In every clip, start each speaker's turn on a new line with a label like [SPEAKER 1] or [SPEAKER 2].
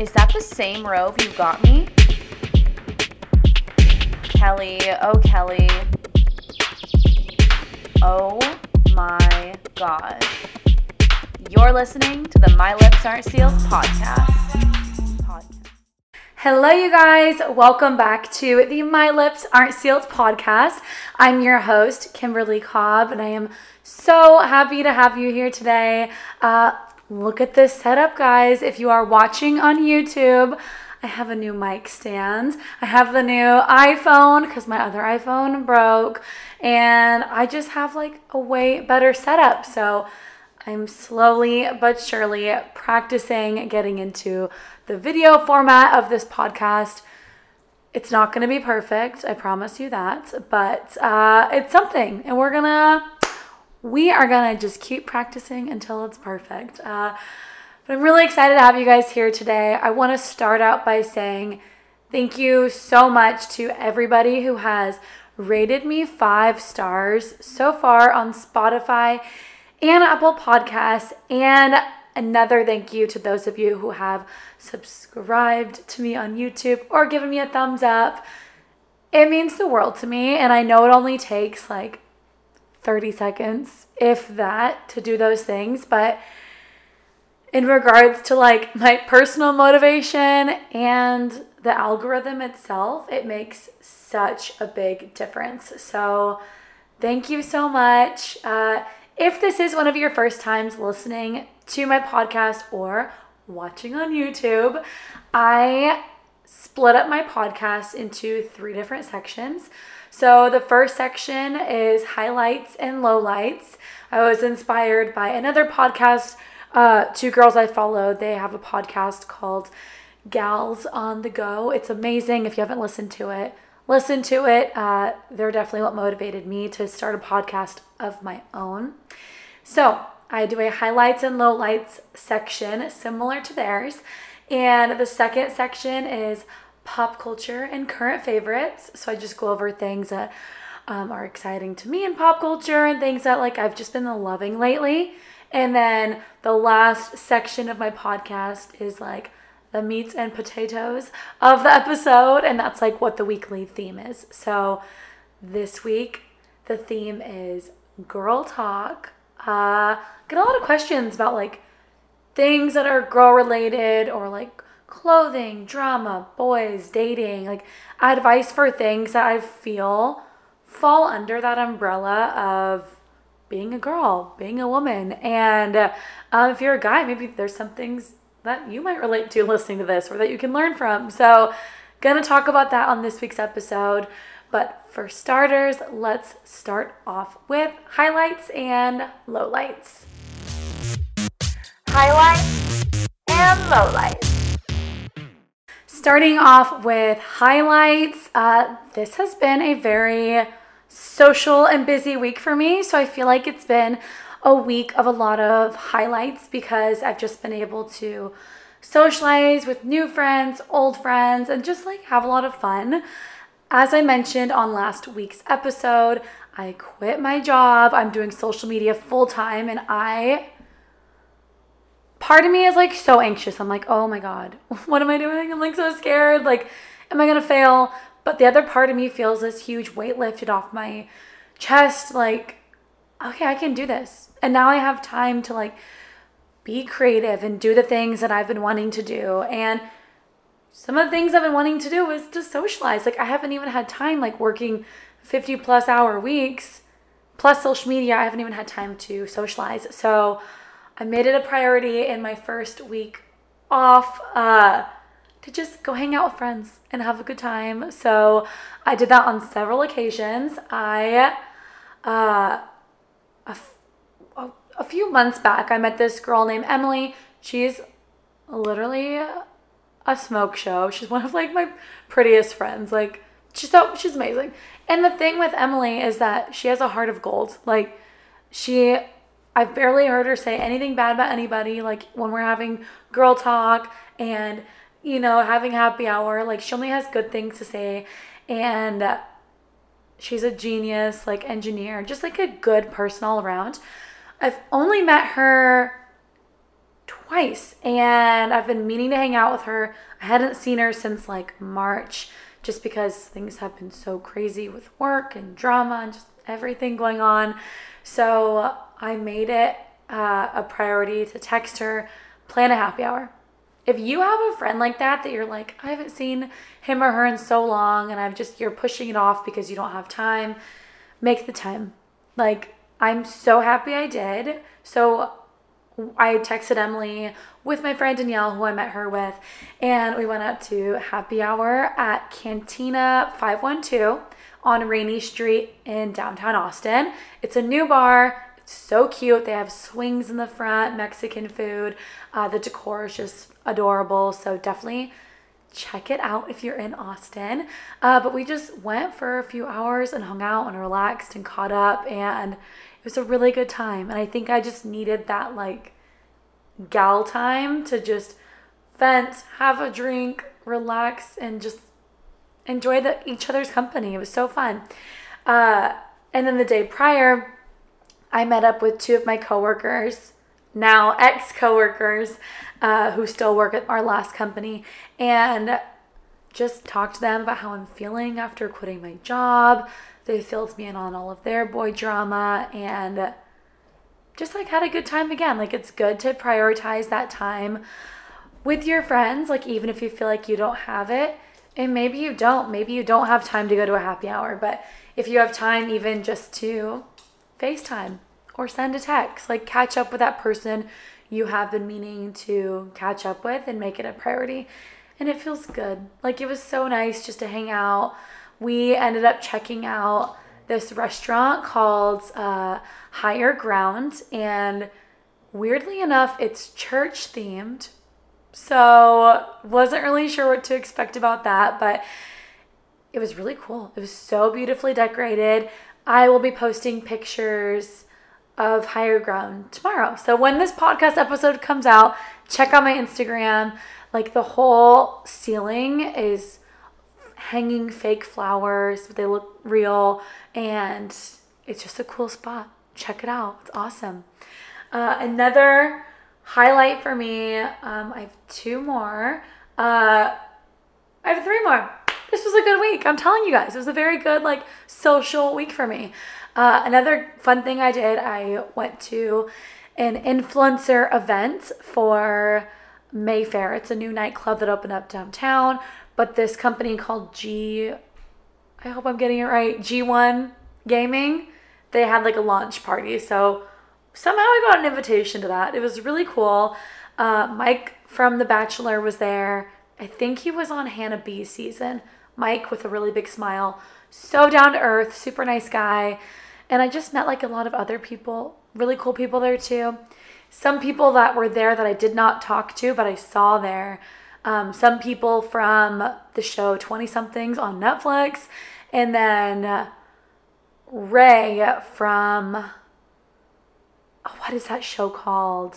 [SPEAKER 1] Is that the same robe you got me? Kelly, oh Kelly. Oh my god. You're listening to the My Lips Aren't Sealed podcast. Pod-
[SPEAKER 2] Hello, you guys. Welcome back to the My Lips Aren't Sealed podcast. I'm your host, Kimberly Cobb, and I am so happy to have you here today. Uh, look at this setup, guys. If you are watching on YouTube, I have a new mic stand. I have the new iPhone because my other iPhone broke, and I just have like a way better setup. So I'm slowly but surely practicing getting into the video format of this podcast. It's not going to be perfect, I promise you that, but uh, it's something, and we're gonna we are gonna just keep practicing until it's perfect. Uh, but I'm really excited to have you guys here today. I want to start out by saying thank you so much to everybody who has rated me five stars so far on Spotify and Apple Podcasts. And another thank you to those of you who have subscribed to me on YouTube or given me a thumbs up. It means the world to me. And I know it only takes like 30 seconds, if that, to do those things. But in regards to like my personal motivation and the algorithm itself, it makes such a big difference. So, thank you so much. Uh, if this is one of your first times listening to my podcast or watching on YouTube, I split up my podcast into three different sections. So the first section is highlights and lowlights. I was inspired by another podcast, uh, two girls I follow. They have a podcast called Gals on the Go. It's amazing. If you haven't listened to it, listen to it. Uh, they're definitely what motivated me to start a podcast of my own. So I do a highlights and lowlights section similar to theirs. And the second section is pop culture and current favorites. So I just go over things that um, are exciting to me in pop culture and things that like I've just been loving lately. And then the last section of my podcast is like the meats and potatoes of the episode, and that's like what the weekly theme is. So this week the theme is girl talk. Uh, get a lot of questions about like things that are girl related or like clothing, drama, boys, dating, like advice for things that I feel fall under that umbrella of being a girl, being a woman. And uh, if you're a guy, maybe there's some things that you might relate to listening to this or that you can learn from. So, gonna talk about that on this week's episode. But for starters, let's start off with highlights and lowlights. Highlights and lowlights. Starting off with highlights, uh, this has been a very social and busy week for me. So I feel like it's been a week of a lot of highlights because I've just been able to socialize with new friends, old friends, and just like have a lot of fun. As I mentioned on last week's episode, I quit my job. I'm doing social media full time and I part of me is like so anxious. I'm like, "Oh my god, what am I doing?" I'm like so scared. Like, am I to fail? But the other part of me feels this huge weight lifted off my chest like, "Okay, I can do this." And now I have time to like be creative and do the things that I've been wanting to do. And some of the things I've been wanting to do is to socialize. Like I haven't even had time like working 50 plus hour weeks plus social media. I haven't even had time to socialize. So I made it a priority in my first week off uh, to just go hang out with friends and have a good time. So I did that on several occasions. I uh, few months back, I met this girl named Emily. She's literally a smoke show. She's one of like my prettiest friends. Like she's so she's amazing. And the thing with Emily is that she has a heart of gold. Like she I've barely heard her say anything bad about anybody. Like when we're having girl talk and you know having happy hour, like she only has good things to say. And she's a genius, like engineer, just like a good person all around. I've only met her twice And I've been meaning to hang out with her. I hadn't seen her since like March just because things have been so crazy with work and drama and just everything going on. So I made it uh, a priority to text her, plan a happy hour. If you have a friend like that that you're like, I haven't seen him or her in so long and I'm just, you're pushing it off because you don't have time, make the time. Like, I'm so happy I did. So I texted Emily with my friend Danielle, who I met her with, and we went out to happy hour at Cantina 512 on Rainey Street in downtown Austin. It's a new bar. So cute. They have swings in the front, Mexican food. Uh, the decor is just adorable. So definitely check it out if you're in Austin. Uh, but we just went for a few hours and hung out and relaxed and caught up, and it was a really good time. And I think I just needed that like gal time to just vent, have a drink, relax, and just enjoy the, each other's company. It was so fun. Uh, and then the day prior, I met up with two of my coworkers, now ex coworkers, uh, who still work at our last company, and just talked to them about how I'm feeling after quitting my job. They filled me in on all of their boy drama and just like had a good time again. Like it's good to prioritize that time with your friends, like even if you feel like you don't have it. And maybe you don't. Maybe you don't have time to go to a happy hour, but if you have time even just to FaceTime or send a text, like catch up with that person you have been meaning to catch up with and make it a priority. And it feels good. Like it was so nice just to hang out. We ended up checking out this restaurant called uh, Higher Ground, and weirdly enough, it's church themed. So, wasn't really sure what to expect about that, but it was really cool. It was so beautifully decorated. I will be posting pictures of Higher Ground tomorrow. So, when this podcast episode comes out, check out my Instagram. Like, the whole ceiling is hanging fake flowers, but they look real, and it's just a cool spot. Check it out. It's awesome. Uh, another highlight for me, um, I have two more. Uh, I have three more. This was a good week. I'm telling you guys, it was a very good, like, social week for me. Uh, another fun thing I did, I went to an influencer event for Mayfair. It's a new nightclub that opened up downtown, but this company called G, I hope I'm getting it right, G1 Gaming, they had like a launch party. So somehow I got an invitation to that. It was really cool. Uh, Mike from The Bachelor was there. I think he was on Hannah B's season. Mike with a really big smile, so down to earth, super nice guy. And I just met like a lot of other people, really cool people there too. Some people that were there that I did not talk to, but I saw there. Um, some people from the show 20 somethings on Netflix. And then Rae from oh, what is that show called?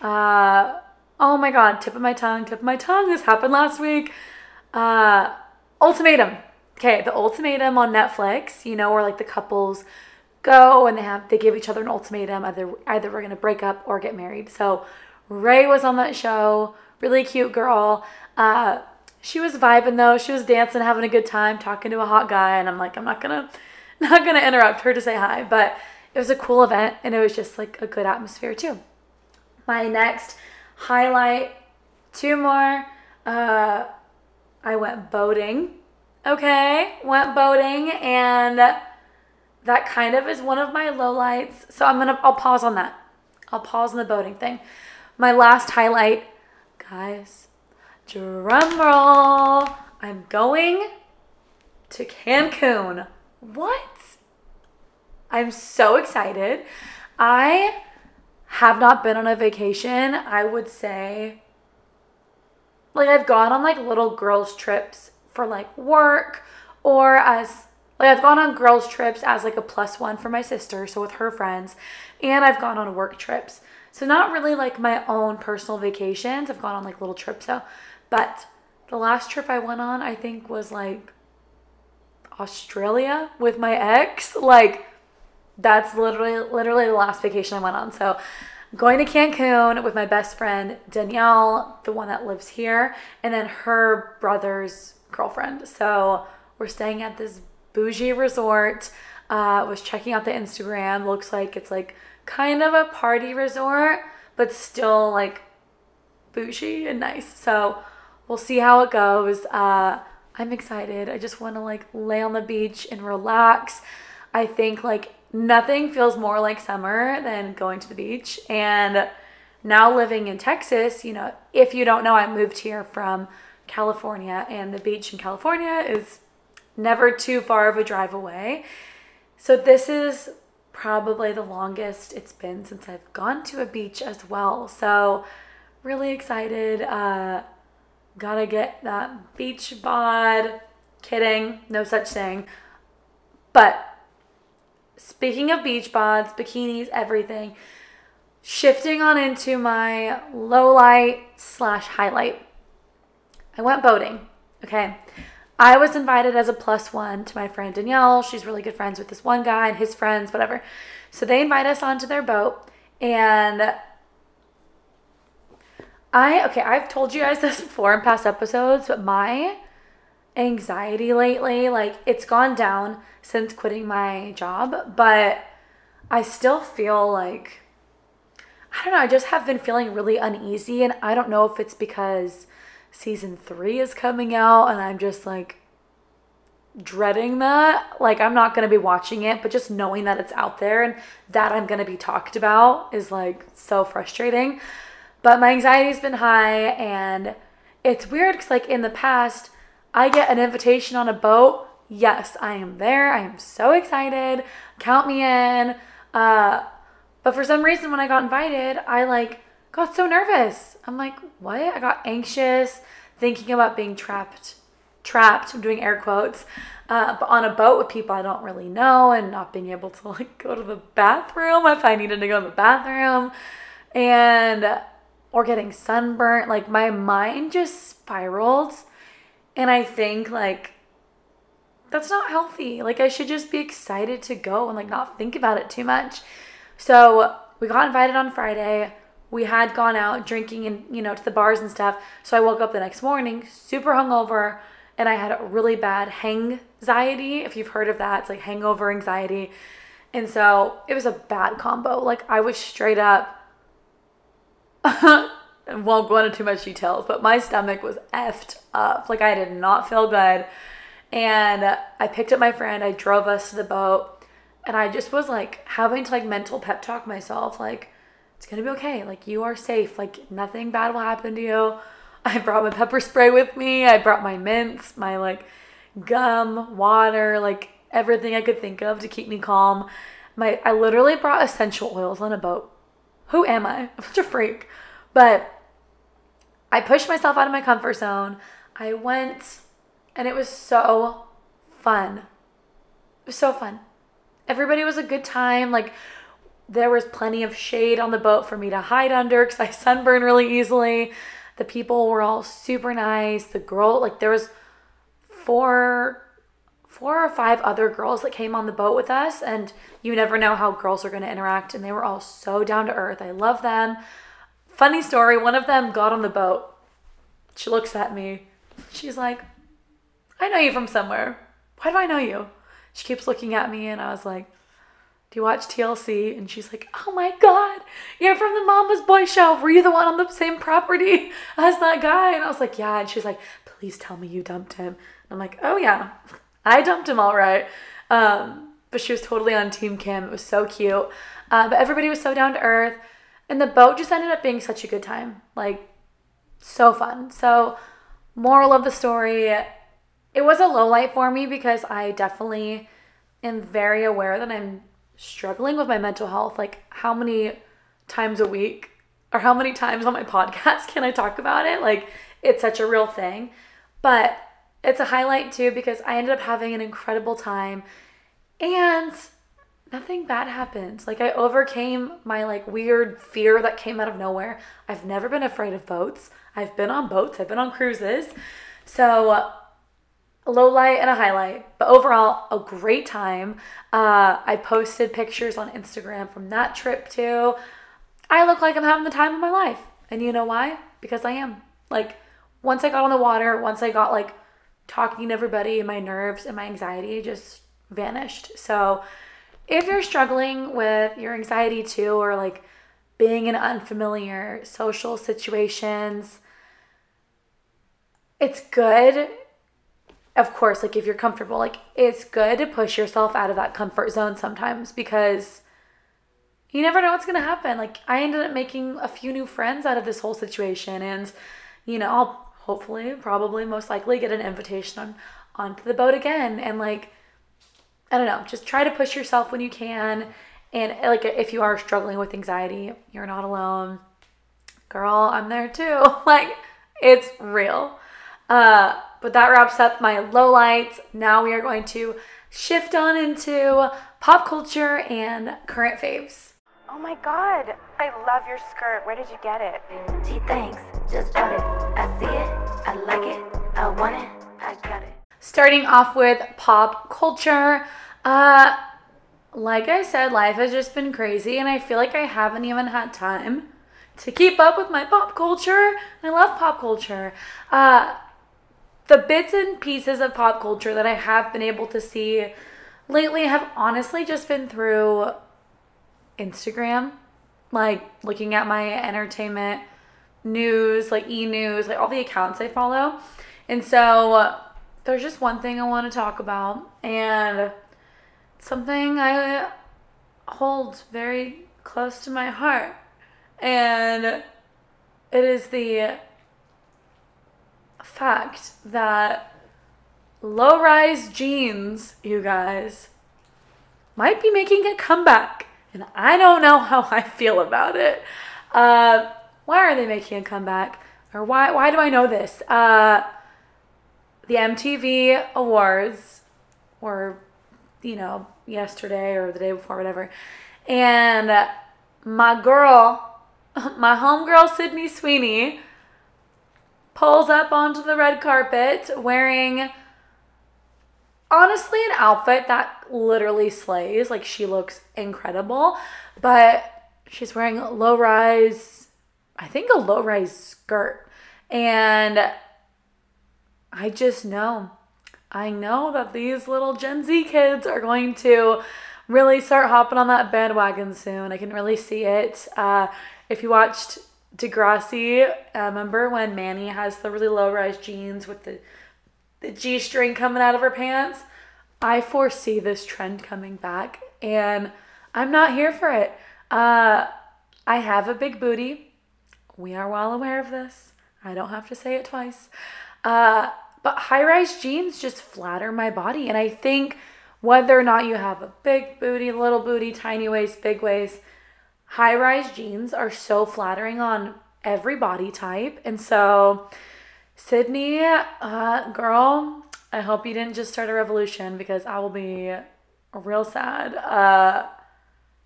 [SPEAKER 2] Uh, oh my god, tip of my tongue, tip of my tongue. This happened last week. Uh, Ultimatum. Okay, the Ultimatum on Netflix. You know, where like the couples go and they have they give each other an ultimatum either either we're gonna break up or get married. So Rae was on that show. Really cute girl. Uh, she was vibing though. She was dancing, having a good time, talking to a hot guy, and I'm like, I'm not gonna not gonna interrupt her to say hi, but it was a cool event and it was just like a good atmosphere too. My next highlight, two more. Uh, I went boating. Okay, went boating and that kind of is one of my lowlights. So I'm gonna I'll pause on that. I'll pause on the boating thing. My last highlight, guys, drum roll. I'm going to Cancun. What? I'm so excited. I have not been on a vacation, I would say. Like, I've gone on like little girls' trips for like work or as like I've gone on girls' trips as like a plus one for my sister, so with her friends, and I've gone on work trips. So not really like my own personal vacations. I've gone on like little trips though. But the last trip I went on, I think was like Australia with my ex. Like that's literally literally the last vacation I went on. So going to Cancun with my best friend Danielle, the one that lives here, and then her brother's girlfriend. So we're staying at this bougie resort. Uh, was checking out the Instagram. Looks like it's like kind of a party resort, but still like bougie and nice. So we'll see how it goes. Uh, I'm excited. I just want to like lay on the beach and relax. I think like nothing feels more like summer than going to the beach. And now living in Texas, you know, if you don't know, I moved here from California, and the beach in California is never too far of a drive away. So this is probably the longest it's been since I've gone to a beach as well. So really excited. Uh, gotta get that beach bod. Kidding, no such thing. But speaking of beach bods, bikinis, everything, shifting on into my low light slash highlight. I went boating. Okay. I was invited as a plus one to my friend Danielle. She's really good friends with this one guy and his friends, whatever. So they invite us onto their boat. And I, okay, I've told you guys this before in past episodes, but my anxiety lately, like it's gone down since quitting my job, but I still feel like, I don't know, I just have been feeling really uneasy. And I don't know if it's because season three is coming out and I'm just like dreading that. Like, I'm not going to be watching it, but just knowing that it's out there and that I'm going to be talked about is like so frustrating. But my anxiety's been high and it's weird because, like, in the past, I get an invitation on a boat. Yes, I am there. I am so excited. Count me in. Uh, but for some reason, when I got invited, I like got so nervous. I'm like, what? I got anxious thinking about being trapped, trapped, I'm doing air quotes, uh, on a boat with people I don't really know and not being able to like go to the bathroom if I needed to go to the bathroom and or getting sunburnt. Like my mind just spiraled. And I think like that's not healthy. Like I should just be excited to go and like not think about it too much. So we got invited on Friday. We had gone out drinking and you know to the bars and stuff. So i woke up the next morning super hungover and i had a really bad hang anxiety if you've heard of that. It's like hangover anxiety. And so it was a bad combo. Like i was straight up won't go into too much details but my stomach was effed up like i did not feel good and i picked up my friend i drove us to the boat and i just was like having to like mental pep talk myself like it's gonna be okay. Like you are safe. Like nothing bad will happen to you. I brought my pepper spray with me. I brought my mints, my like gum, water, like everything I could think of to keep me calm. My I literally brought essential oils on a boat. Who am I? I'm such a freak. But I pushed myself out of my comfort zone. I went and it was so fun. It was so fun. Everybody was a good time. Like there was plenty of shade on the boat for me to hide under because I sunburn really easily. The people were all super nice. The girl, like there was four four or five other girls that came on the boat with us and you never know how girls are going to interact and they were all so down to earth. I love them. Funny story, one of them got on the boat. She looks at me. She's like, "I know you from somewhere. Why do I know you?" She keeps looking at me and I was like, do you watch TLC? And she's like, oh my God, you're from the Mama's Boy show. Were you the one on the same property as that guy? And I was like, yeah. And she's like, please tell me you dumped him. And I'm like, oh yeah, I dumped him all right. Um, but she was totally on Team Kim. It was so cute. Uh, but everybody was so down to earth. And the boat just ended up being such a good time. Like, so fun. So, moral of the story, it was a low light for me because I definitely am very aware that I'm struggling with my mental health, like how many times a week or how many times on my podcast can I talk about it? Like it's such a real thing. But it's a highlight too because I ended up having an incredible time and nothing bad happened. Like I overcame my like weird fear that came out of nowhere. I've never been afraid of boats. I've been on boats, I've been on cruises. So a low light and a highlight, but overall, a great time. Uh, I posted pictures on Instagram from that trip too. I look like I'm having the time of my life. And you know why? Because I am. Like, once I got on the water, once I got like talking to everybody, my nerves and my anxiety just vanished. So, if you're struggling with your anxiety too, or like being in unfamiliar social situations, it's good. Of course, like if you're comfortable, like it's good to push yourself out of that comfort zone sometimes because you never know what's going to happen. Like I ended up making a few new friends out of this whole situation and you know, I'll hopefully probably most likely get an invitation on onto the boat again and like I don't know, just try to push yourself when you can and like if you are struggling with anxiety, you're not alone. Girl, I'm there too. like it's real. Uh, but that wraps up my lowlights. Now we are going to shift on into pop culture and current faves.
[SPEAKER 3] Oh my god, I love your skirt. Where did you get it?
[SPEAKER 4] Gee, thanks. Just bought it. I see it. I like it. I want it. I got it.
[SPEAKER 2] Starting off with pop culture. Uh, like I said, life has just been crazy, and I feel like I haven't even had time to keep up with my pop culture. I love pop culture. Uh, the bits and pieces of pop culture that I have been able to see lately have honestly just been through Instagram, like looking at my entertainment news, like e news, like all the accounts I follow. And so there's just one thing I want to talk about, and something I hold very close to my heart. And it is the fact that low rise jeans, you guys, might be making a comeback. And I don't know how I feel about it. Uh, why are they making a comeback? Or why, why do I know this? Uh, the MTV Awards were, you know, yesterday or the day before, whatever. And my girl, my homegirl Sydney Sweeney, pulls up onto the red carpet wearing honestly an outfit that literally slays. Like she looks incredible, but she's wearing low rise, I think a low rise skirt. And I just know, I know that these little Gen Z kids are going to really start hopping on that bandwagon soon. I can really see it. Uh, if you watched Degrassi, uh, remember when Manny has the really low rise jeans with the the G string coming out of her pants? I foresee this trend coming back, and I'm not here for it. Uh, I have a big booty. We are well aware of this. I don't have to say it twice. Uh, but high rise jeans just flatter my body, and I think whether or not you have a big booty, little booty, tiny waist, big waist, high rise jeans are so flattering on every body type. And so, Sydney, uh, girl, I hope you didn't just start a revolution because I will be real sad. Uh,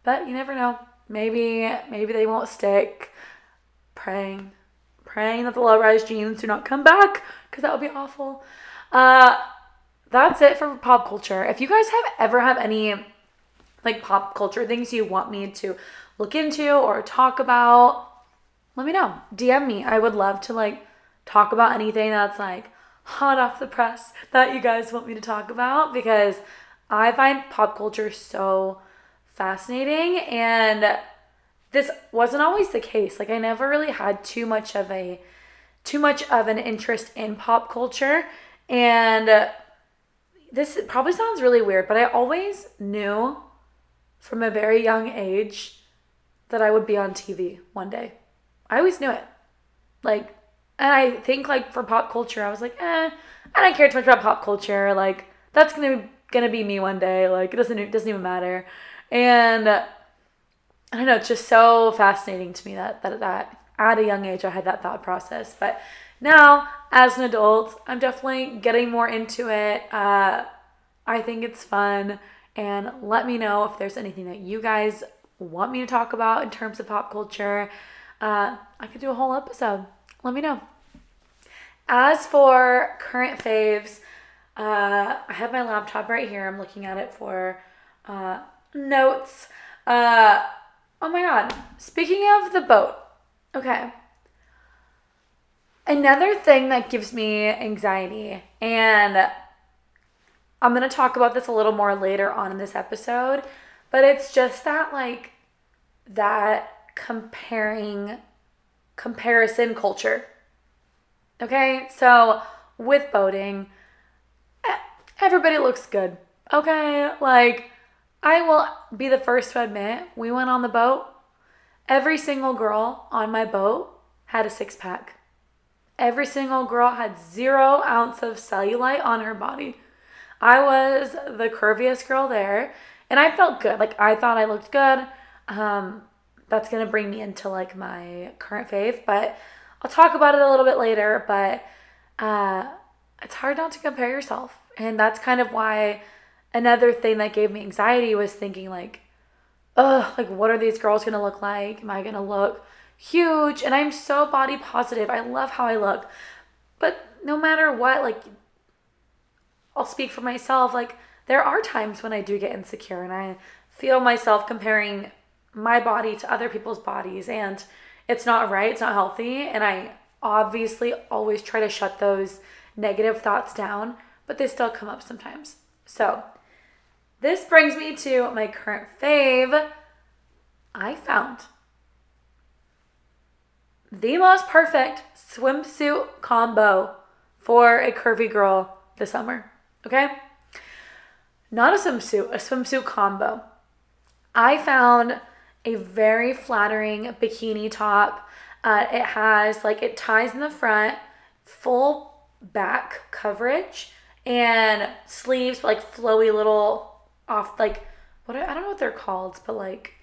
[SPEAKER 2] but you never know. Maybe, maybe they won't stick. Praying, praying that the low rise jeans do not come back because that would be awful. Uh, that's it for pop culture. If you guys have ever have any like pop culture things you want me to look into or talk about, let me know. DM me. I would love to like talk about anything that's like hot off the press that you guys want me to talk about because I find pop culture so fascinating and this wasn't always the case. Like I never really had too much of a too much of an interest in pop culture and this probably sounds really weird, but I always knew from a very young age that I would be on TV one day. I always knew it. Like, and I think like for pop culture, I was like, eh, I don't care too much about pop culture. Like, that's gonna gonna be me one day. Like, it doesn't it doesn't even matter. And I don't know, it's just so fascinating to me that that that at a young age I had that thought process. But now, as an adult, I'm definitely getting more into it. Uh, I think it's fun. And let me know if there's anything that you guys want me to talk about in terms of pop culture. Uh, I could do a whole episode. Let me know. As for current faves, uh, I have my laptop right here. I'm looking at it for uh, notes. Uh, Oh my god. Speaking of the boat, okay. Another thing that gives me anxiety, and I'm going to talk about this a little more later on in this episode, but it's just that, like, that comparing, comparison culture. Okay, so with boating, everybody looks good. Okay, like, I will be the first to admit, we went on the boat. Every single girl on my boat had a six pack. Every single girl had zero ounce of cellulite on her body. I was the curviest girl there, and I felt good. Like I thought I looked good. Um, that's gonna bring me into like my current fave, but I'll talk about it a little bit later. But uh, it's hard not to compare yourself, and that's kind of why another thing that gave me anxiety was thinking like, ugh, like what are these girls gonna look like? Am I gonna look huge? And I'm so body positive. I love how I look, but no matter what, like I'll speak for myself. Like, there are times when I do get insecure and I feel myself comparing my body to other people's bodies, and it's not right, it's not healthy. And I obviously always try to shut those negative thoughts down, but they still come up sometimes. So, this brings me to my current fave. I found the most perfect swimsuit combo for a curvy girl this summer. Okay? Not a swimsuit, a swimsuit combo. I found a very flattering bikini top. Uh, it has like it ties in the front, full back coverage, and sleeves like flowy little off like what I don't know what they're called, but like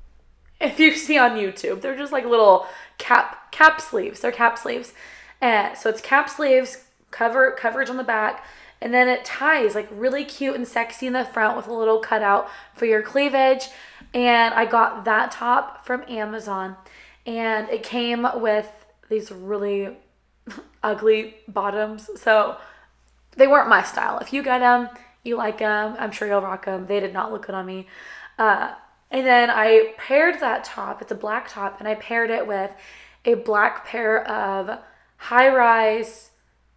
[SPEAKER 2] if you see on YouTube, they're just like little cap cap sleeves. They're cap sleeves. And so it's cap sleeves, cover coverage on the back, and then it ties like really cute and sexy in the front with a little cutout for your cleavage. And I got that top from Amazon. And it came with these really ugly bottoms. So they weren't my style. If you get them, you like them, I'm sure you'll rock them. They did not look good on me. Uh, and then I paired that top, it's a black top, and I paired it with a black pair of high rise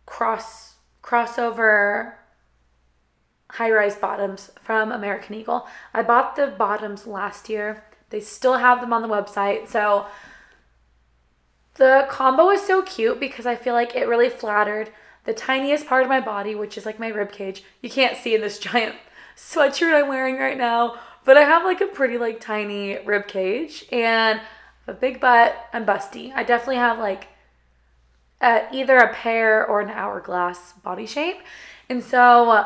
[SPEAKER 2] cross crossover high rise bottoms from American Eagle. I bought the bottoms last year. They still have them on the website. So the combo is so cute because I feel like it really flattered the tiniest part of my body, which is like my rib cage. You can't see in this giant sweatshirt I'm wearing right now, but I have like a pretty like tiny rib cage and a big butt. I'm busty. I definitely have like a, either a pear or an hourglass body shape. And so uh,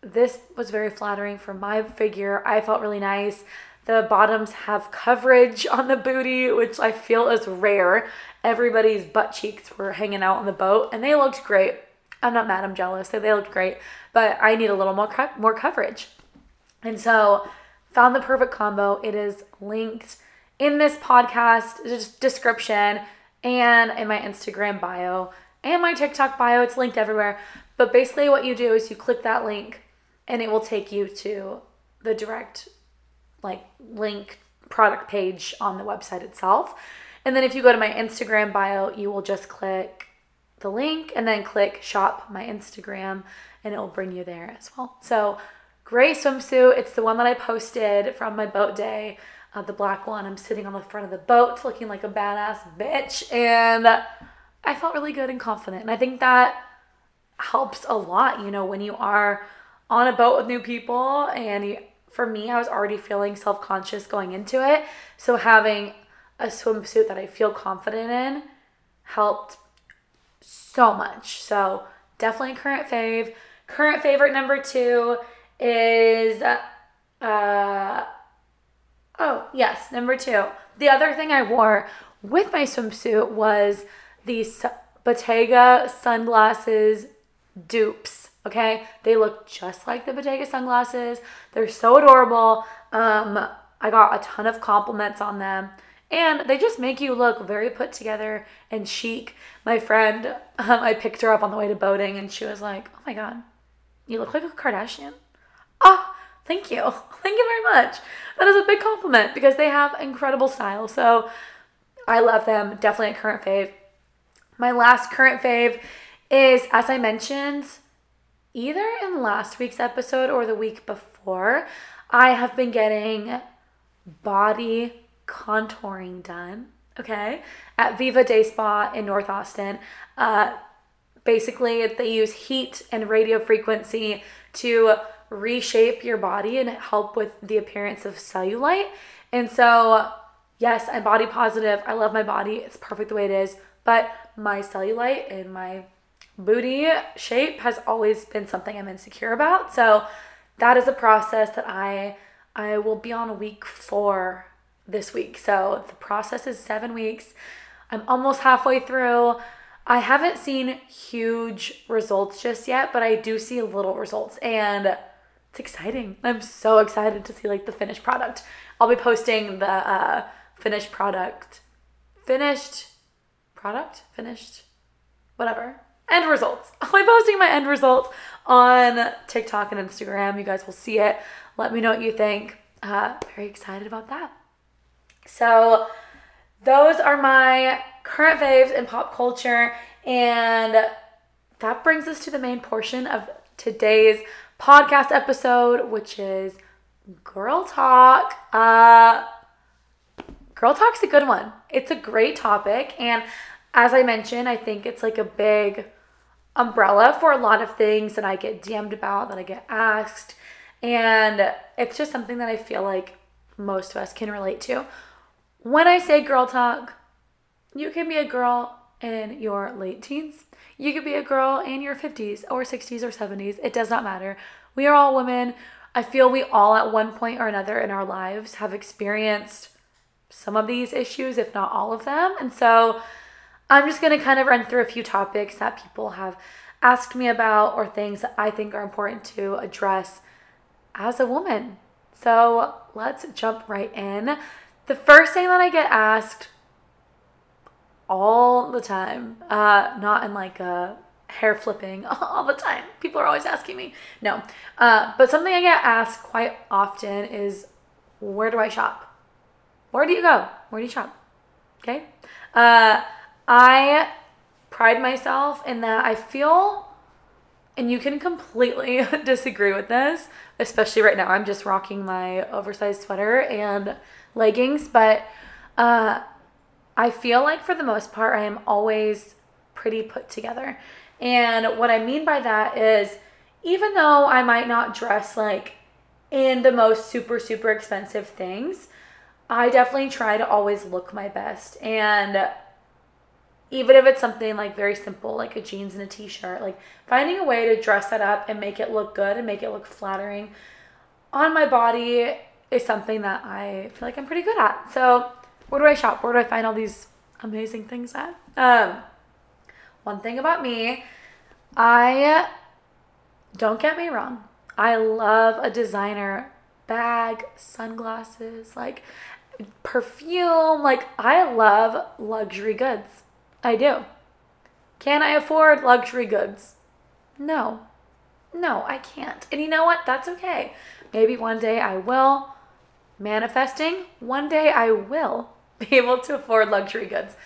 [SPEAKER 2] this was very flattering for my figure. I felt really nice. The bottoms have coverage on the booty, which I feel is rare. Everybody's butt cheeks were hanging out on the boat and they looked great. I'm not mad, I'm jealous. They, they looked great, but I need a little more co- more coverage. And so found the perfect combo. It is linked in this podcast description and in my Instagram bio and my TikTok bio. It's linked everywhere. But basically, what you do is you click that link and it will take you to the direct like link product page on the website itself. And then if you go to my Instagram bio, you will just click the link and then click shop my Instagram and it will bring you there as well. So, great swimsuit. It's the one that I posted from my boat day, uh, the black one. I'm sitting on the front of the boat looking like a badass bitch and I felt really good and confident. And I think that helps a lot, you know, when you are on a boat with new people and you, for me, I was already feeling self-conscious going into it. So having a swimsuit that I feel confident in helped so much. So definitely current fave. Current favorite number two is uh oh yes, number two. The other thing I wore with my swimsuit was these Bottega sunglasses dupes. Okay, they look just like the Bottega sunglasses. They're so adorable. Um, I got a ton of compliments on them and they just make you look very put together and chic. My friend, um, I picked her up on the way to boating, and she was like, "Oh my god, you look like a Kardashian." Ah, Thank you. Thank you very much. That is a big compliment because they have incredible style. So I love them. Definitely a current fave. My last current fave is, as I mentioned, either in last week's episode or the week before, I have been getting body contouring done. Okay, at Viva Day Spa in North Austin. Uh, basically, they use heat and radio frequency to reshape your body and help with the appearance of cellulite. And so, yes, I'm body positive. I love my body. It's perfect the way it is. But my cellulite and my booty shape has always been something I'm insecure about. So that is a process that I I will be on week 4 this week. So the process is 7 weeks. I'm almost halfway through. I haven't seen huge results just yet, but I do see little results and it's exciting. I'm so excited to see like the finished product. I'll be posting the uh, finished product, finished product, finished, whatever, end results. I'll be posting my end results on TikTok and Instagram. You guys will see it. Let me know what you think. Uh, very excited about that. So, those are my current faves in pop culture, and that brings us to the main portion of today's podcast episode, which is Girl Talk. Uh, Girl Talk's a good one. It's a great topic. And as I mentioned, I think it's like a big umbrella for a lot of things that I get DM'd about, that I get asked. And it's just something that I feel like most of us can relate to. When I say girl talk, you can be a girl in your late teens. You could be a girl in your 50s or 60s or 70s. It does not matter. We are all women. I feel we all, at one point or another in our lives, have experienced some of these issues, if not all of them. And so I'm just going to kind of run through a few topics that people have asked me about or things that I think are important to address as a woman. So let's jump right in. The first thing that I get asked all the time. Uh, not in like a hair flipping all the time. People are always asking me. No. Uh, but something I get asked quite often is where do I shop? Where do you go? Where do you shop? Okay. Uh, I pride myself in that I feel, and you can completely disagree with this, especially right now. I'm just rocking my oversized sweater and leggings, but uh, I feel like for the most part, I am always pretty put together. And what I mean by that is, even though I might not dress like in the most super, super expensive things, I definitely try to always look my best. And even if it's something like very simple, like a jeans and a t shirt, like finding a way to dress that up and make it look good and make it look flattering on my body is something that I feel like I'm pretty good at. So, where do I shop? Where do I find all these amazing things at? Um, one thing about me, I don't get me wrong. I love a designer bag, sunglasses, like perfume. Like, I love luxury goods. I do. Can I afford luxury goods? No. No, I can't. And you know what? That's okay. Maybe one day I will. Manifesting, one day I will be able to afford luxury goods.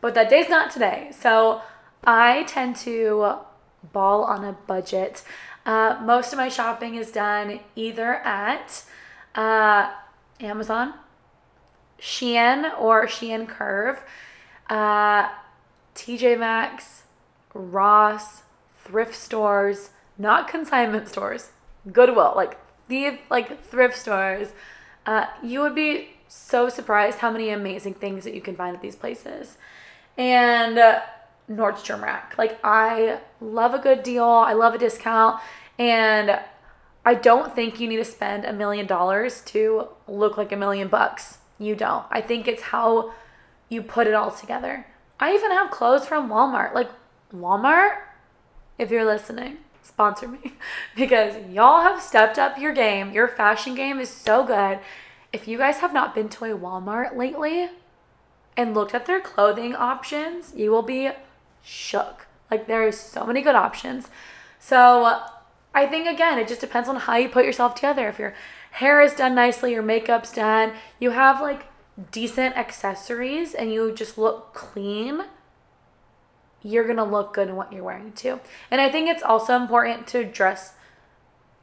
[SPEAKER 2] But that day's not today. So I tend to ball on a budget. Uh, most of my shopping is done either at uh, Amazon, Shein or Shein Curve, uh, TJ Maxx, Ross, thrift stores, not consignment stores, Goodwill, like the like thrift stores. Uh, you would be so surprised how many amazing things that you can find at these places. And uh, Nordstrom Rack. Like, I love a good deal, I love a discount, and I don't think you need to spend a million dollars to look like a million bucks. You don't. I think it's how you put it all together. I even have clothes from Walmart. Like, Walmart, if you're listening, sponsor me because y'all have stepped up your game. Your fashion game is so good if you guys have not been to a Walmart lately and looked at their clothing options, you will be shook. Like there is so many good options. So I think again, it just depends on how you put yourself together. If your hair is done nicely, your makeup's done, you have like decent accessories and you just look clean, you're gonna look good in what you're wearing too. And I think it's also important to dress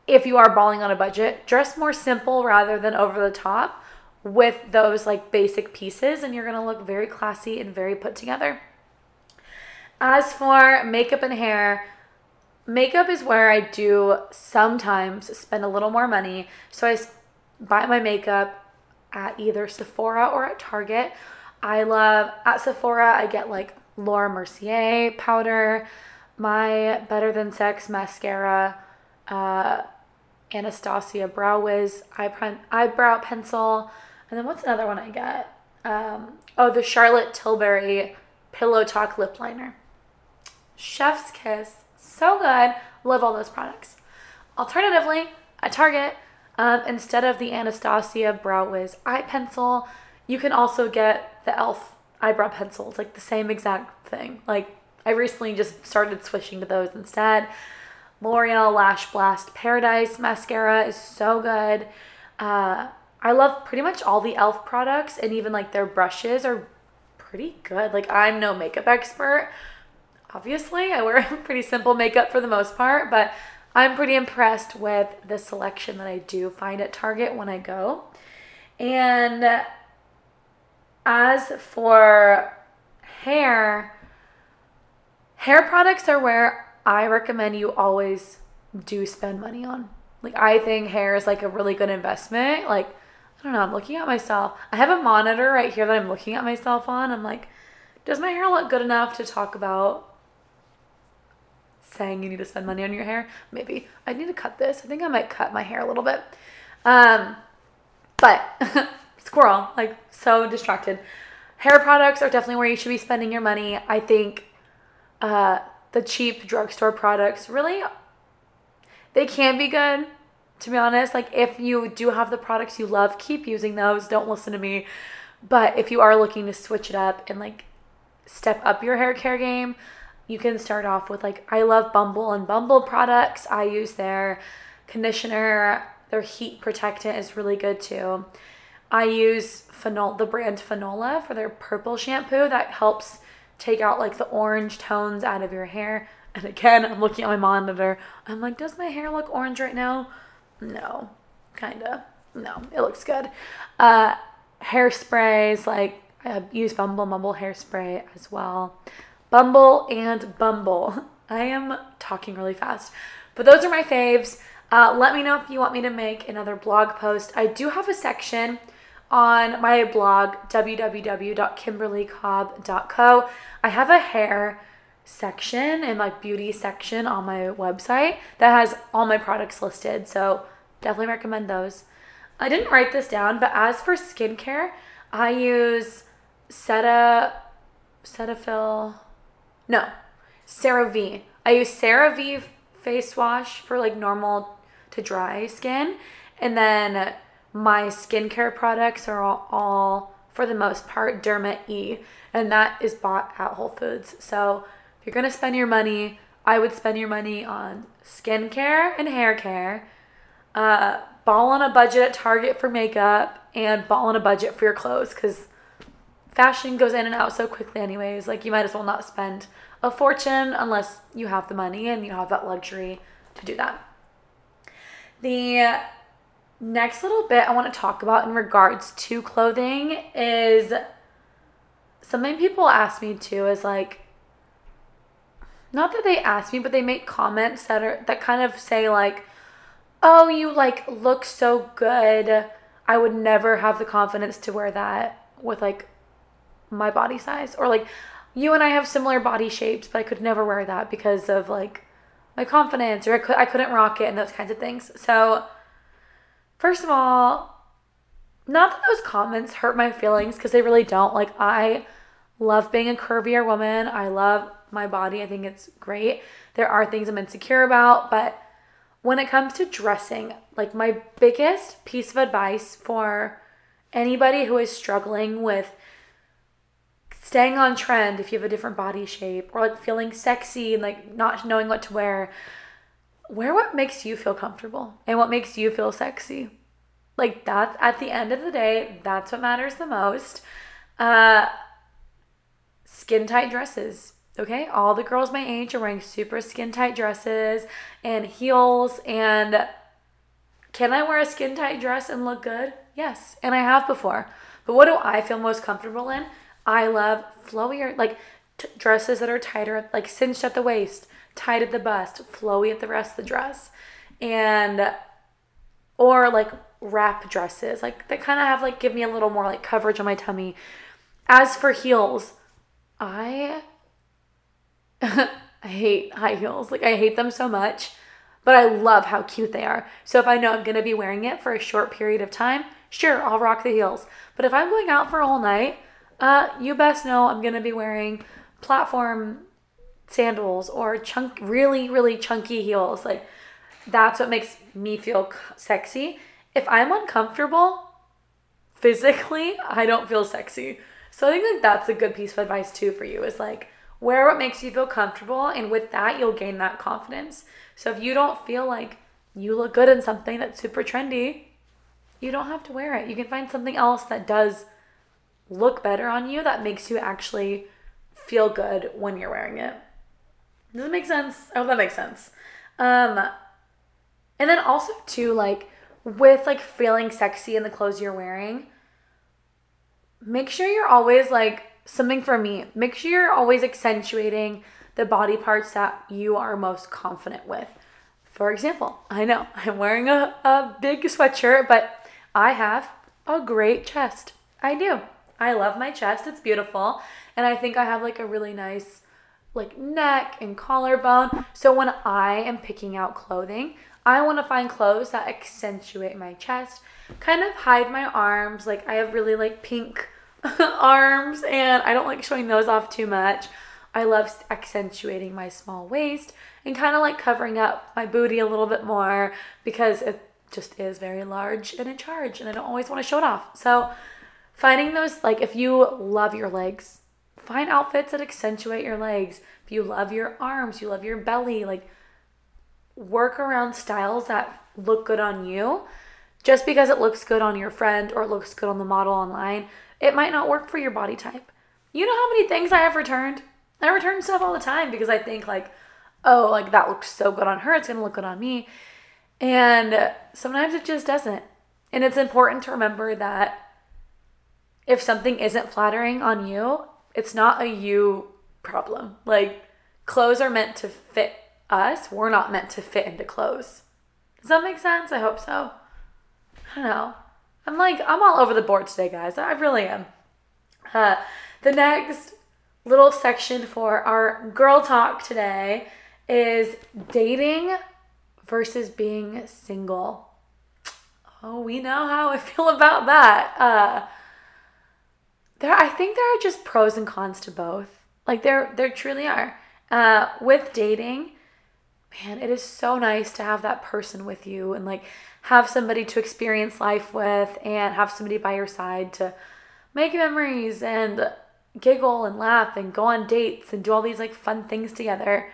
[SPEAKER 2] if you are balling on a budget, dress more simple rather than over the top with those like basic pieces, and you're gonna look very classy and very put together. As for makeup and hair, makeup is where I do sometimes spend a little more money. So I buy my makeup at either Sephora or at Target. I love at Sephora, I get like Laura Mercier powder, my Better Than Sex mascara, uh, Anastasia Brow Wiz eyebrow, eyebrow pencil, and then what's another one I get? Um, oh, the Charlotte Tilbury Pillow Talk lip liner. Chef's Kiss, so good. Love all those products. Alternatively, at Target, um, instead of the Anastasia Brow Wiz eye pencil, you can also get the e.l.f. eyebrow pencil. It's like the same exact thing. Like I recently just started switching to those instead. L'Oreal Lash Blast Paradise mascara is so good. Uh, I love pretty much all the e.l.f. products, and even like their brushes are pretty good. Like I'm no makeup expert. Obviously, I wear pretty simple makeup for the most part, but I'm pretty impressed with the selection that I do find at Target when I go. And as for hair, hair products are where I recommend you always do spend money on. Like I think hair is like a really good investment. Like I don't know, I'm looking at myself. I have a monitor right here that I'm looking at myself on. I'm like, does my hair look good enough to talk about saying you need to spend money on your hair? Maybe. I need to cut this. I think I might cut my hair a little bit. Um but squirrel, like so distracted. Hair products are definitely where you should be spending your money. I think uh the cheap drugstore products really they can be good to be honest like if you do have the products you love keep using those don't listen to me but if you are looking to switch it up and like step up your hair care game you can start off with like i love bumble and bumble products i use their conditioner their heat protectant is really good too i use the brand Fanola for their purple shampoo that helps take out like the orange tones out of your hair. And again, I'm looking at my monitor. I'm like, does my hair look orange right now? No, kinda. No, it looks good. Uh, hairsprays, like I use Bumble Mumble hairspray as well. Bumble and Bumble. I am talking really fast, but those are my faves. Uh, let me know if you want me to make another blog post. I do have a section on my blog, www.kimberlycobb.co. I have a hair section and like beauty section on my website that has all my products listed. So definitely recommend those. I didn't write this down, but as for skincare, I use Ceta, Cetaphil, no, CeraVe. I use CeraVe face wash for like normal to dry skin. And then my skincare products are all, all for the most part Derma E, and that is bought at Whole Foods. So if you're gonna spend your money, I would spend your money on skincare and hair care. Uh, ball on a budget at Target for makeup, and ball on a budget for your clothes because fashion goes in and out so quickly, anyways. Like you might as well not spend a fortune unless you have the money and you have that luxury to do that. The next little bit I want to talk about in regards to clothing is something people ask me too is like not that they ask me but they make comments that are that kind of say like oh you like look so good I would never have the confidence to wear that with like my body size or like you and I have similar body shapes but I could never wear that because of like my confidence or I, could, I couldn't rock it and those kinds of things so First of all, not that those comments hurt my feelings because they really don't. Like, I love being a curvier woman. I love my body. I think it's great. There are things I'm insecure about, but when it comes to dressing, like, my biggest piece of advice for anybody who is struggling with staying on trend if you have a different body shape or like feeling sexy and like not knowing what to wear wear what makes you feel comfortable and what makes you feel sexy. Like that's at the end of the day, that's what matters the most. Uh, skin tight dresses. Okay, all the girls my age are wearing super skin tight dresses and heels. And can I wear a skin tight dress and look good? Yes, and I have before. But what do I feel most comfortable in? I love flowier, like t- dresses that are tighter, like cinched at the waist, tight at the bust, flowy at the rest of the dress, and or like wrap dresses, like that kind of have like give me a little more like coverage on my tummy. As for heels, I I hate high heels. Like I hate them so much, but I love how cute they are. So if I know I'm going to be wearing it for a short period of time, sure, I'll rock the heels. But if I'm going out for a whole night, uh you best know I'm going to be wearing platform sandals or chunk really really chunky heels. Like that's what makes me feel sexy. If I'm uncomfortable physically, I don't feel sexy. So I think like that's a good piece of advice too for you is like wear what makes you feel comfortable and with that you'll gain that confidence. So if you don't feel like you look good in something that's super trendy, you don't have to wear it. You can find something else that does look better on you that makes you actually feel good when you're wearing it. Does it make sense? I hope that makes sense. Um and then also too like with like feeling sexy in the clothes you're wearing, make sure you're always like something for me. Make sure you're always accentuating the body parts that you are most confident with. For example, I know I'm wearing a, a big sweatshirt, but I have a great chest. I do. I love my chest. It's beautiful. And I think I have like a really nice like neck and collarbone. So when I am picking out clothing, I want to find clothes that accentuate my chest, kind of hide my arms. Like I have really like pink arms and I don't like showing those off too much. I love accentuating my small waist and kind of like covering up my booty a little bit more because it just is very large and in charge and I don't always want to show it off. So finding those like if you love your legs, find outfits that accentuate your legs. If you love your arms, you love your belly, like work around styles that look good on you. Just because it looks good on your friend or it looks good on the model online, it might not work for your body type. You know how many things I have returned? I return stuff all the time because I think like, oh, like that looks so good on her, it's gonna look good on me. And sometimes it just doesn't. And it's important to remember that if something isn't flattering on you, it's not a you problem. Like clothes are meant to fit us. We're not meant to fit into clothes. Does that make sense? I hope so. I don't know. I'm like, I'm all over the board today, guys. I really am. Uh, the next little section for our girl talk today is dating versus being single. Oh, we know how I feel about that. Uh, there, I think there are just pros and cons to both. Like there, there truly are. Uh, with dating, man, it is so nice to have that person with you and like have somebody to experience life with and have somebody by your side to make memories and giggle and laugh and go on dates and do all these like fun things together.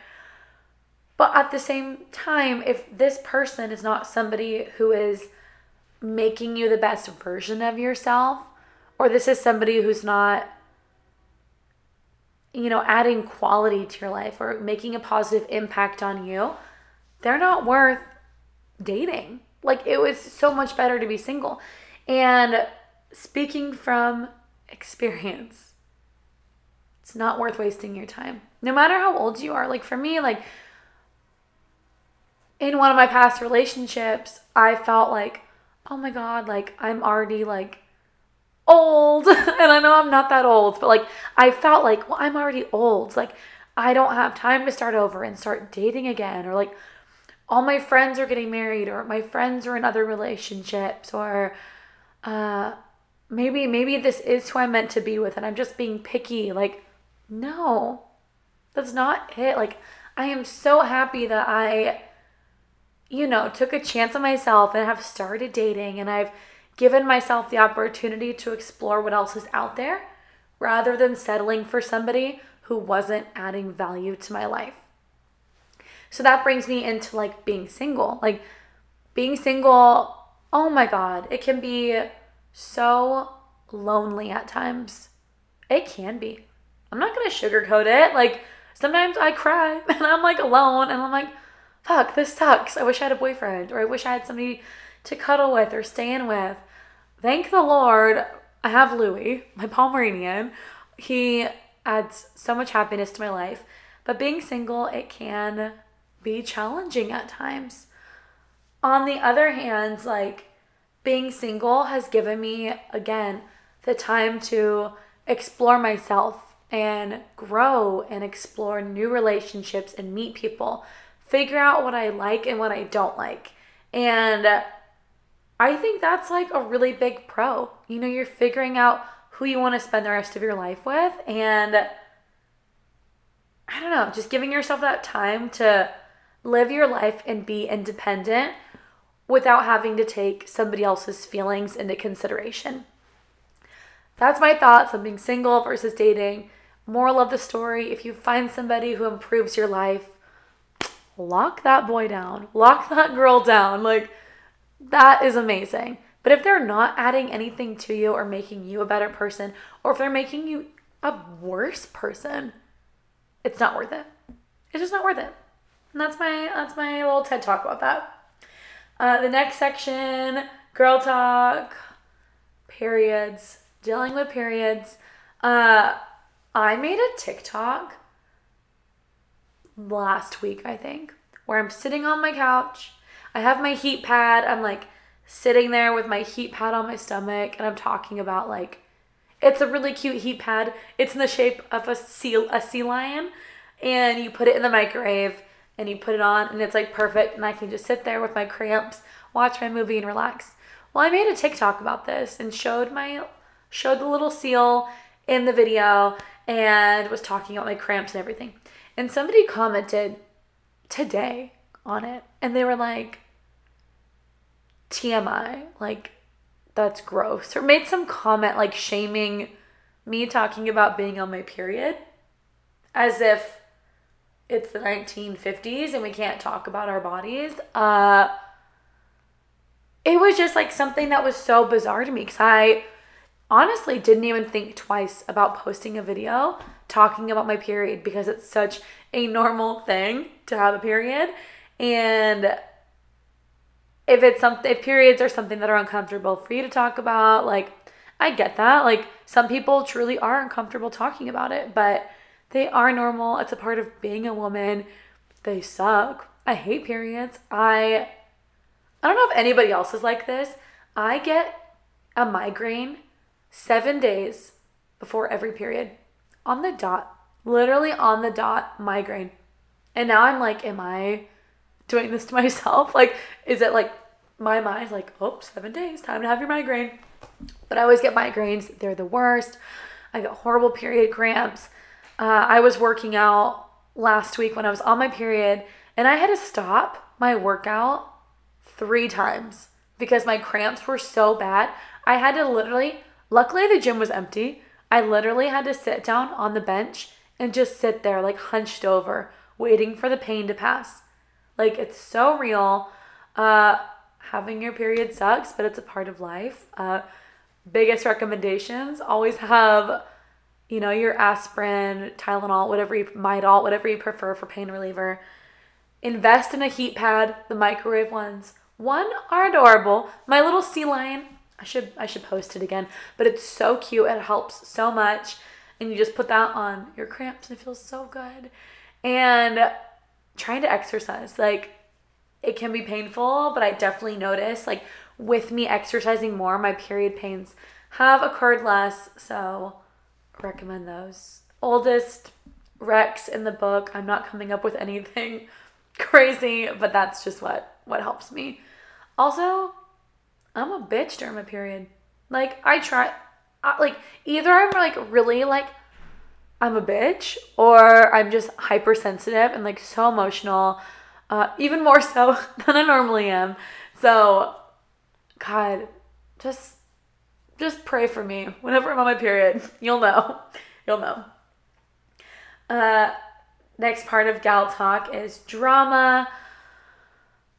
[SPEAKER 2] But at the same time, if this person is not somebody who is making you the best version of yourself, or this is somebody who's not, you know, adding quality to your life or making a positive impact on you, they're not worth dating. Like it was so much better to be single. And speaking from experience, it's not worth wasting your time. No matter how old you are. Like for me, like in one of my past relationships, I felt like, oh my God, like I'm already like old. and I know I'm not that old, but like I felt like, well, I'm already old. Like I don't have time to start over and start dating again. Or like all my friends are getting married or my friends are in other relationships or uh maybe maybe this is who I'm meant to be with and I'm just being picky. Like, no. That's not it. Like I am so happy that I you know, took a chance on myself and have started dating and I've given myself the opportunity to explore what else is out there rather than settling for somebody who wasn't adding value to my life. So that brings me into like being single. Like being single, oh my God, it can be so lonely at times. It can be. I'm not gonna sugarcoat it. Like sometimes I cry and I'm like alone and I'm like, fuck, this sucks. I wish I had a boyfriend or I wish I had somebody to cuddle with or stay in with. Thank the Lord, I have Louis, my Pomeranian. He adds so much happiness to my life. But being single, it can be challenging at times. On the other hand, like being single has given me, again, the time to explore myself and grow and explore new relationships and meet people, figure out what I like and what I don't like. And I think that's like a really big pro. You know, you're figuring out who you want to spend the rest of your life with and I don't know, just giving yourself that time to live your life and be independent without having to take somebody else's feelings into consideration. That's my thoughts on being single versus dating. Moral of the story if you find somebody who improves your life, lock that boy down, lock that girl down. Like, that is amazing. But if they're not adding anything to you or making you a better person, or if they're making you a worse person, it's not worth it. It's just not worth it. And that's my that's my little TED talk about that. Uh, the next section, girl talk, periods, dealing with periods. Uh, I made a TikTok last week, I think, where I'm sitting on my couch. I have my heat pad. I'm like sitting there with my heat pad on my stomach, and I'm talking about like it's a really cute heat pad. It's in the shape of a seal, a sea lion, and you put it in the microwave and you put it on, and it's like perfect. And I can just sit there with my cramps, watch my movie, and relax. Well, I made a TikTok about this and showed my showed the little seal in the video and was talking about my cramps and everything. And somebody commented today on it, and they were like, TMI, like that's gross, or made some comment like shaming me talking about being on my period as if it's the 1950s and we can't talk about our bodies. Uh, it was just like something that was so bizarre to me because I honestly didn't even think twice about posting a video talking about my period because it's such a normal thing to have a period. And if it's something if periods are something that are uncomfortable for you to talk about like i get that. Like some people truly are uncomfortable talking about it but they are normal. It's a part of being a woman. They suck. I hate periods. I i don't know if anybody else is like this. I get a migraine seven days before every period. On the dot. Literally on the dot migraine. And now i'm like am i doing this to myself? Like, is it like my mind's like, oh, seven days, time to have your migraine? But I always get migraines. They're the worst. I get horrible period cramps. Uh, I was working out last week when I was on my period, and I had to stop my workout three times because my cramps were so bad. I had to literally, luckily, the gym was empty. I literally had to sit down on the bench and just sit there, like hunched over, waiting for the pain to pass. Like it's so real. Uh, having your period sucks, but it's a part of life. Uh, biggest recommendations always have, you know, your aspirin, Tylenol, whatever you, Midol, whatever you prefer for pain reliever. Invest in a heat pad, the microwave ones. One are adorable. My little sea lion, I should I should post it again, but it's so cute. It helps so much, and you just put that on your cramps, and it feels so good. And trying to exercise. Like it can be painful, but I definitely notice like with me exercising more, my period pains have occurred less. So recommend those. Oldest Rex in the book. I'm not coming up with anything crazy, but that's just what what helps me. Also, I'm a bitch during my period. Like I try like either I'm like really like I'm a bitch or I'm just hypersensitive and like so emotional, uh, even more so than I normally am. So, God, just just pray for me whenever I'm on my period. You'll know, you'll know. Uh, next part of gal talk is drama.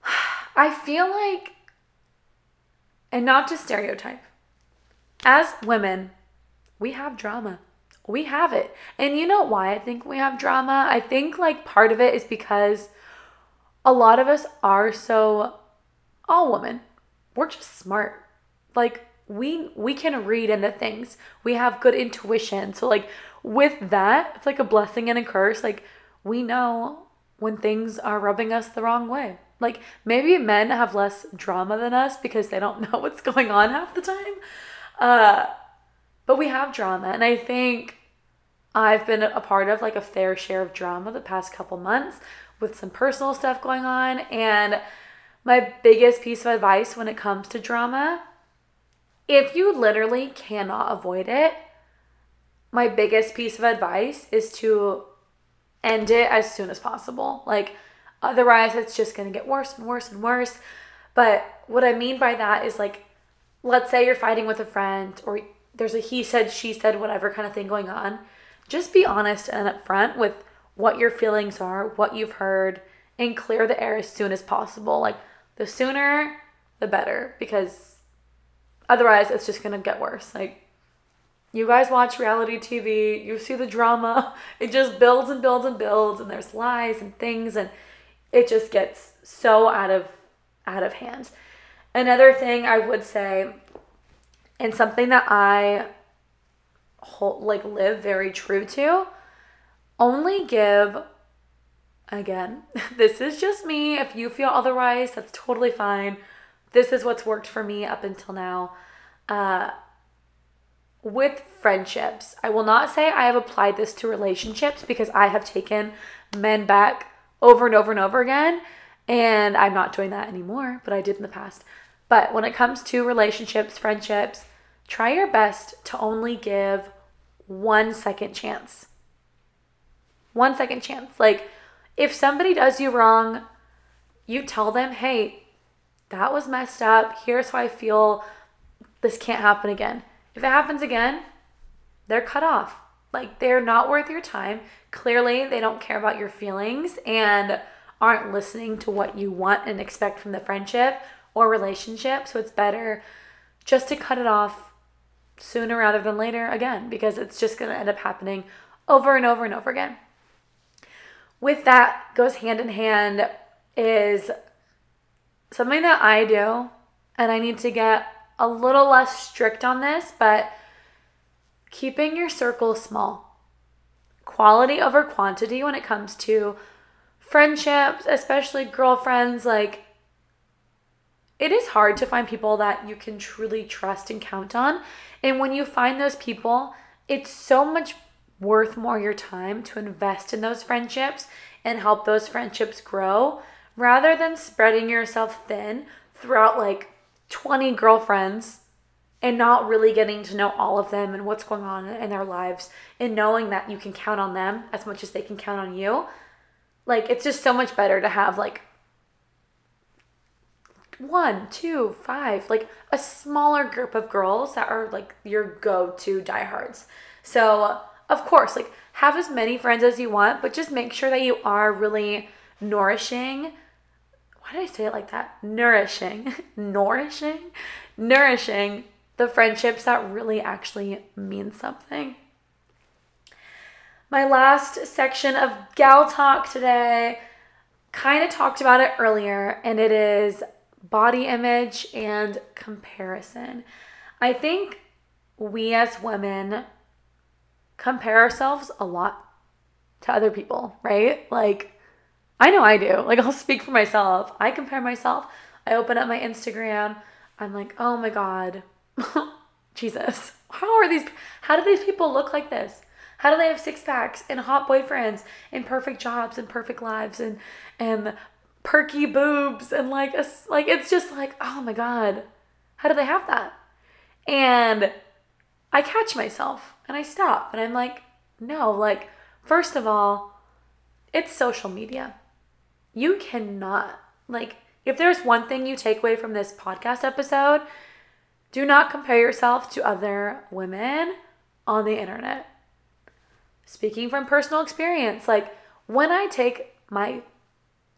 [SPEAKER 2] I feel like, and not to stereotype, as women, we have drama. We have it. And you know why I think we have drama? I think like part of it is because a lot of us are so all women. We're just smart. Like we we can read into things. We have good intuition. So like with that, it's like a blessing and a curse. Like we know when things are rubbing us the wrong way. Like maybe men have less drama than us because they don't know what's going on half the time. Uh but we have drama and I think I've been a part of like a fair share of drama the past couple months with some personal stuff going on and my biggest piece of advice when it comes to drama if you literally cannot avoid it, my biggest piece of advice is to end it as soon as possible. Like, otherwise, it's just gonna get worse and worse and worse. But what I mean by that is like, let's say you're fighting with a friend or there's a he said, she said, whatever kind of thing going on. Just be honest and upfront with what your feelings are, what you've heard, and clear the air as soon as possible. Like, the sooner, the better, because otherwise, it's just gonna get worse. Like, you guys watch reality TV, you see the drama, it just builds and builds and builds, and there's lies and things, and it just gets so out of out of hand. Another thing I would say, and something that I hold, like live very true to, only give again, this is just me. If you feel otherwise, that's totally fine. This is what's worked for me up until now. Uh, with friendships, I will not say I have applied this to relationships because I have taken men back over and over and over again. And I'm not doing that anymore, but I did in the past. But when it comes to relationships, friendships, try your best to only give one second chance. One second chance. Like, if somebody does you wrong, you tell them, hey, that was messed up. Here's how I feel. This can't happen again. If it happens again, they're cut off. Like they're not worth your time. Clearly, they don't care about your feelings and aren't listening to what you want and expect from the friendship or relationship. So it's better just to cut it off sooner rather than later again because it's just going to end up happening over and over and over again. With that goes hand in hand is something that I do and I need to get a little less strict on this, but keeping your circle small. Quality over quantity when it comes to friendships, especially girlfriends. Like, it is hard to find people that you can truly trust and count on. And when you find those people, it's so much worth more your time to invest in those friendships and help those friendships grow rather than spreading yourself thin throughout like 20 girlfriends and not really getting to know all of them and what's going on in their lives and knowing that you can count on them as much as they can count on you. Like, it's just so much better to have like one, two, five, like a smaller group of girls that are like your go to diehards. So, of course, like have as many friends as you want, but just make sure that you are really nourishing why did I say it like that? Nourishing, nourishing, nourishing the friendships that really actually mean something. My last section of gal talk today kind of talked about it earlier, and it is body image and comparison. I think we as women compare ourselves a lot to other people, right? Like, I know I do. Like, I'll speak for myself. I compare myself. I open up my Instagram. I'm like, oh my God, Jesus, how are these, how do these people look like this? How do they have six packs and hot boyfriends and perfect jobs and perfect lives and, and perky boobs and like, a, like, it's just like, oh my God, how do they have that? And I catch myself and I stop and I'm like, no, like, first of all, it's social media you cannot, like, if there's one thing you take away from this podcast episode, do not compare yourself to other women on the internet. Speaking from personal experience, like, when I take my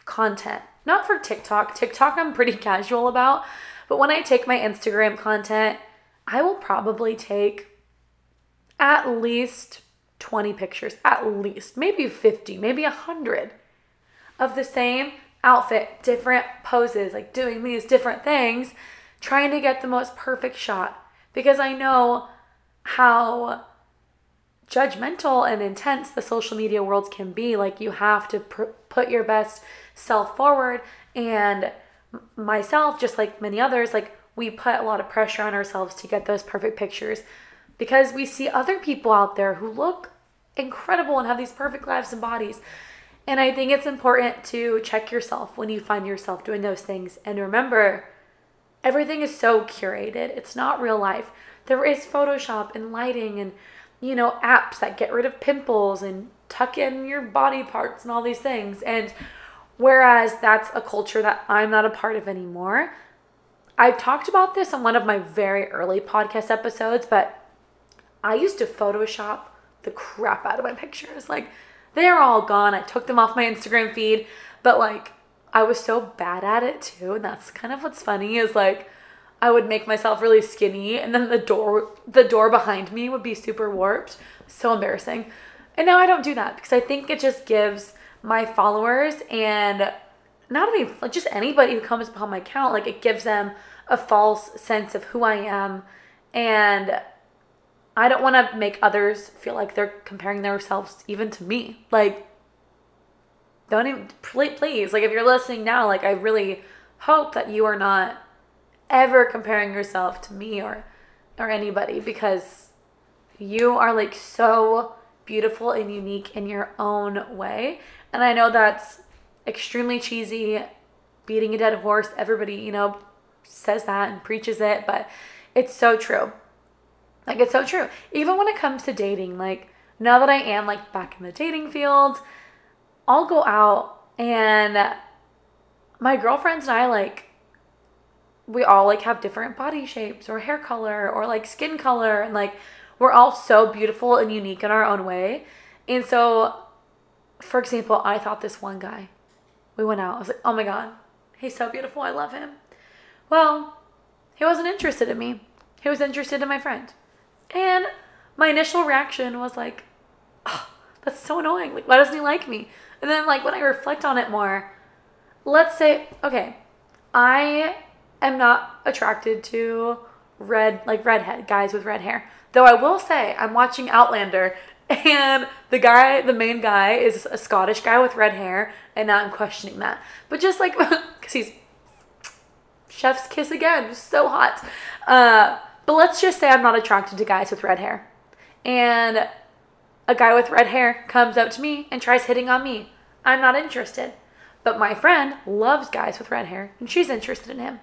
[SPEAKER 2] content, not for TikTok, TikTok I'm pretty casual about, but when I take my Instagram content, I will probably take at least 20 pictures, at least, maybe 50, maybe 100 of the same outfit, different poses, like doing these different things, trying to get the most perfect shot. Because I know how judgmental and intense the social media world can be. Like, you have to pr- put your best self forward. And myself, just like many others, like, we put a lot of pressure on ourselves to get those perfect pictures because we see other people out there who look incredible and have these perfect lives and bodies. And I think it's important to check yourself when you find yourself doing those things. And remember, everything is so curated, it's not real life. There is Photoshop and lighting and, you know, apps that get rid of pimples and tuck in your body parts and all these things. And whereas that's a culture that I'm not a part of anymore, I talked about this on one of my very early podcast episodes, but I used to Photoshop the crap out of my pictures. Like, they're all gone. I took them off my Instagram feed, but like, I was so bad at it too. And that's kind of what's funny is like, I would make myself really skinny and then the door the door behind me would be super warped. So embarrassing. And now I don't do that because I think it just gives my followers and not even like just anybody who comes upon my account like it gives them a false sense of who I am and I don't want to make others feel like they're comparing themselves even to me. Like don't even please like if you're listening now like I really hope that you are not ever comparing yourself to me or or anybody because you are like so beautiful and unique in your own way. And I know that's extremely cheesy, beating a dead horse. Everybody, you know, says that and preaches it, but it's so true. Like it's so true. Even when it comes to dating, like now that I am like back in the dating field, I'll go out and my girlfriends and I like we all like have different body shapes or hair color or like skin color and like we're all so beautiful and unique in our own way. And so for example, I thought this one guy, we went out, I was like, oh my God, he's so beautiful. I love him. Well, he wasn't interested in me. He was interested in my friend. And my initial reaction was like, oh, that's so annoying. Like, why doesn't he like me? And then, like, when I reflect on it more, let's say, okay, I am not attracted to red, like redhead guys with red hair. Though I will say, I'm watching Outlander, and the guy, the main guy, is a Scottish guy with red hair, and now I'm questioning that. But just like, because he's chef's kiss again, so hot. Uh, but let's just say I'm not attracted to guys with red hair. And a guy with red hair comes up to me and tries hitting on me. I'm not interested. But my friend loves guys with red hair and she's interested in him.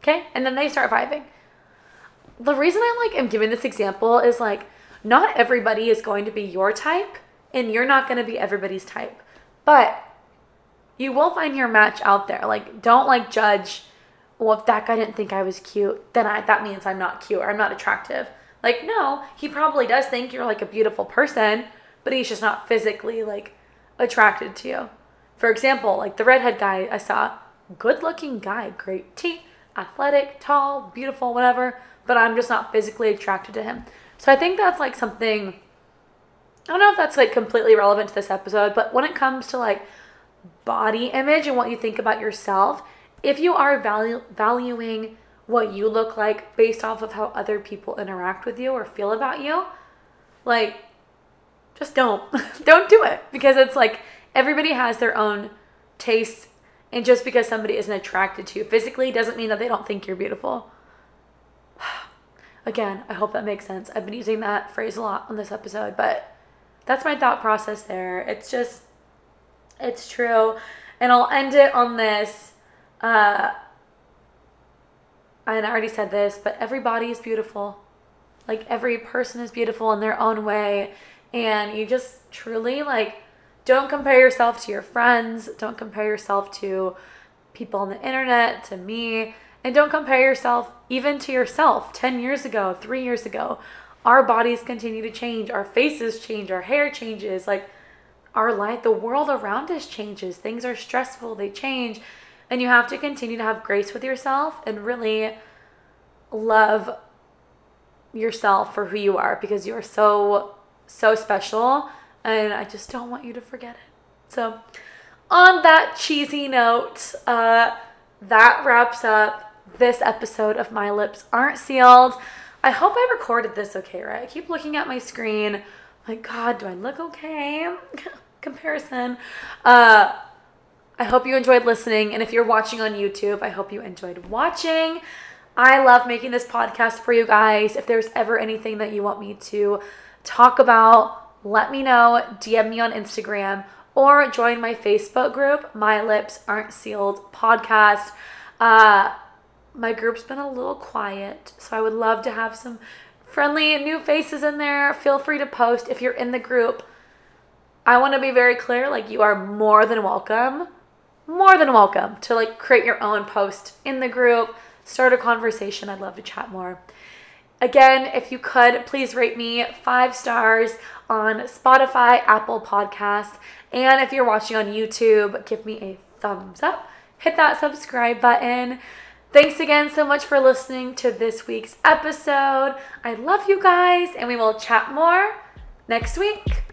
[SPEAKER 2] Okay? And then they start vibing. The reason I like am giving this example is like not everybody is going to be your type and you're not going to be everybody's type. But you will find your match out there. Like don't like judge well if that guy didn't think I was cute, then I that means I'm not cute or I'm not attractive. Like no, he probably does think you're like a beautiful person, but he's just not physically like attracted to you. For example, like the redhead guy I saw, good looking guy, great teeth, athletic, tall, beautiful, whatever, but I'm just not physically attracted to him. So I think that's like something I don't know if that's like completely relevant to this episode, but when it comes to like body image and what you think about yourself, if you are valuing what you look like based off of how other people interact with you or feel about you, like just don't don't do it because it's like everybody has their own tastes and just because somebody isn't attracted to you physically doesn't mean that they don't think you're beautiful. Again, I hope that makes sense. I've been using that phrase a lot on this episode, but that's my thought process there. It's just, it's true. And I'll end it on this. Uh, and I already said this, but everybody is beautiful. Like every person is beautiful in their own way. And you just truly, like, don't compare yourself to your friends. Don't compare yourself to people on the internet, to me. And don't compare yourself even to yourself 10 years ago, three years ago. Our bodies continue to change, our faces change, our hair changes. Like, our life, the world around us changes. Things are stressful, they change. And you have to continue to have grace with yourself and really love yourself for who you are because you are so, so special. And I just don't want you to forget it. So, on that cheesy note, uh, that wraps up this episode of My Lips Aren't Sealed. I hope I recorded this okay, right? I keep looking at my screen. Like, God, do I look okay? Comparison. Uh, I hope you enjoyed listening. And if you're watching on YouTube, I hope you enjoyed watching. I love making this podcast for you guys. If there's ever anything that you want me to talk about, let me know. DM me on Instagram or join my Facebook group, My Lips Aren't Sealed Podcast. Uh, my group's been a little quiet, so I would love to have some friendly new faces in there. Feel free to post if you're in the group. I want to be very clear like you are more than welcome, more than welcome to like create your own post in the group, start a conversation. I'd love to chat more. Again, if you could, please rate me five stars on Spotify, Apple Podcasts, and if you're watching on YouTube, give me a thumbs up. Hit that subscribe button. Thanks again so much for listening to this week's episode. I love you guys, and we will chat more next week.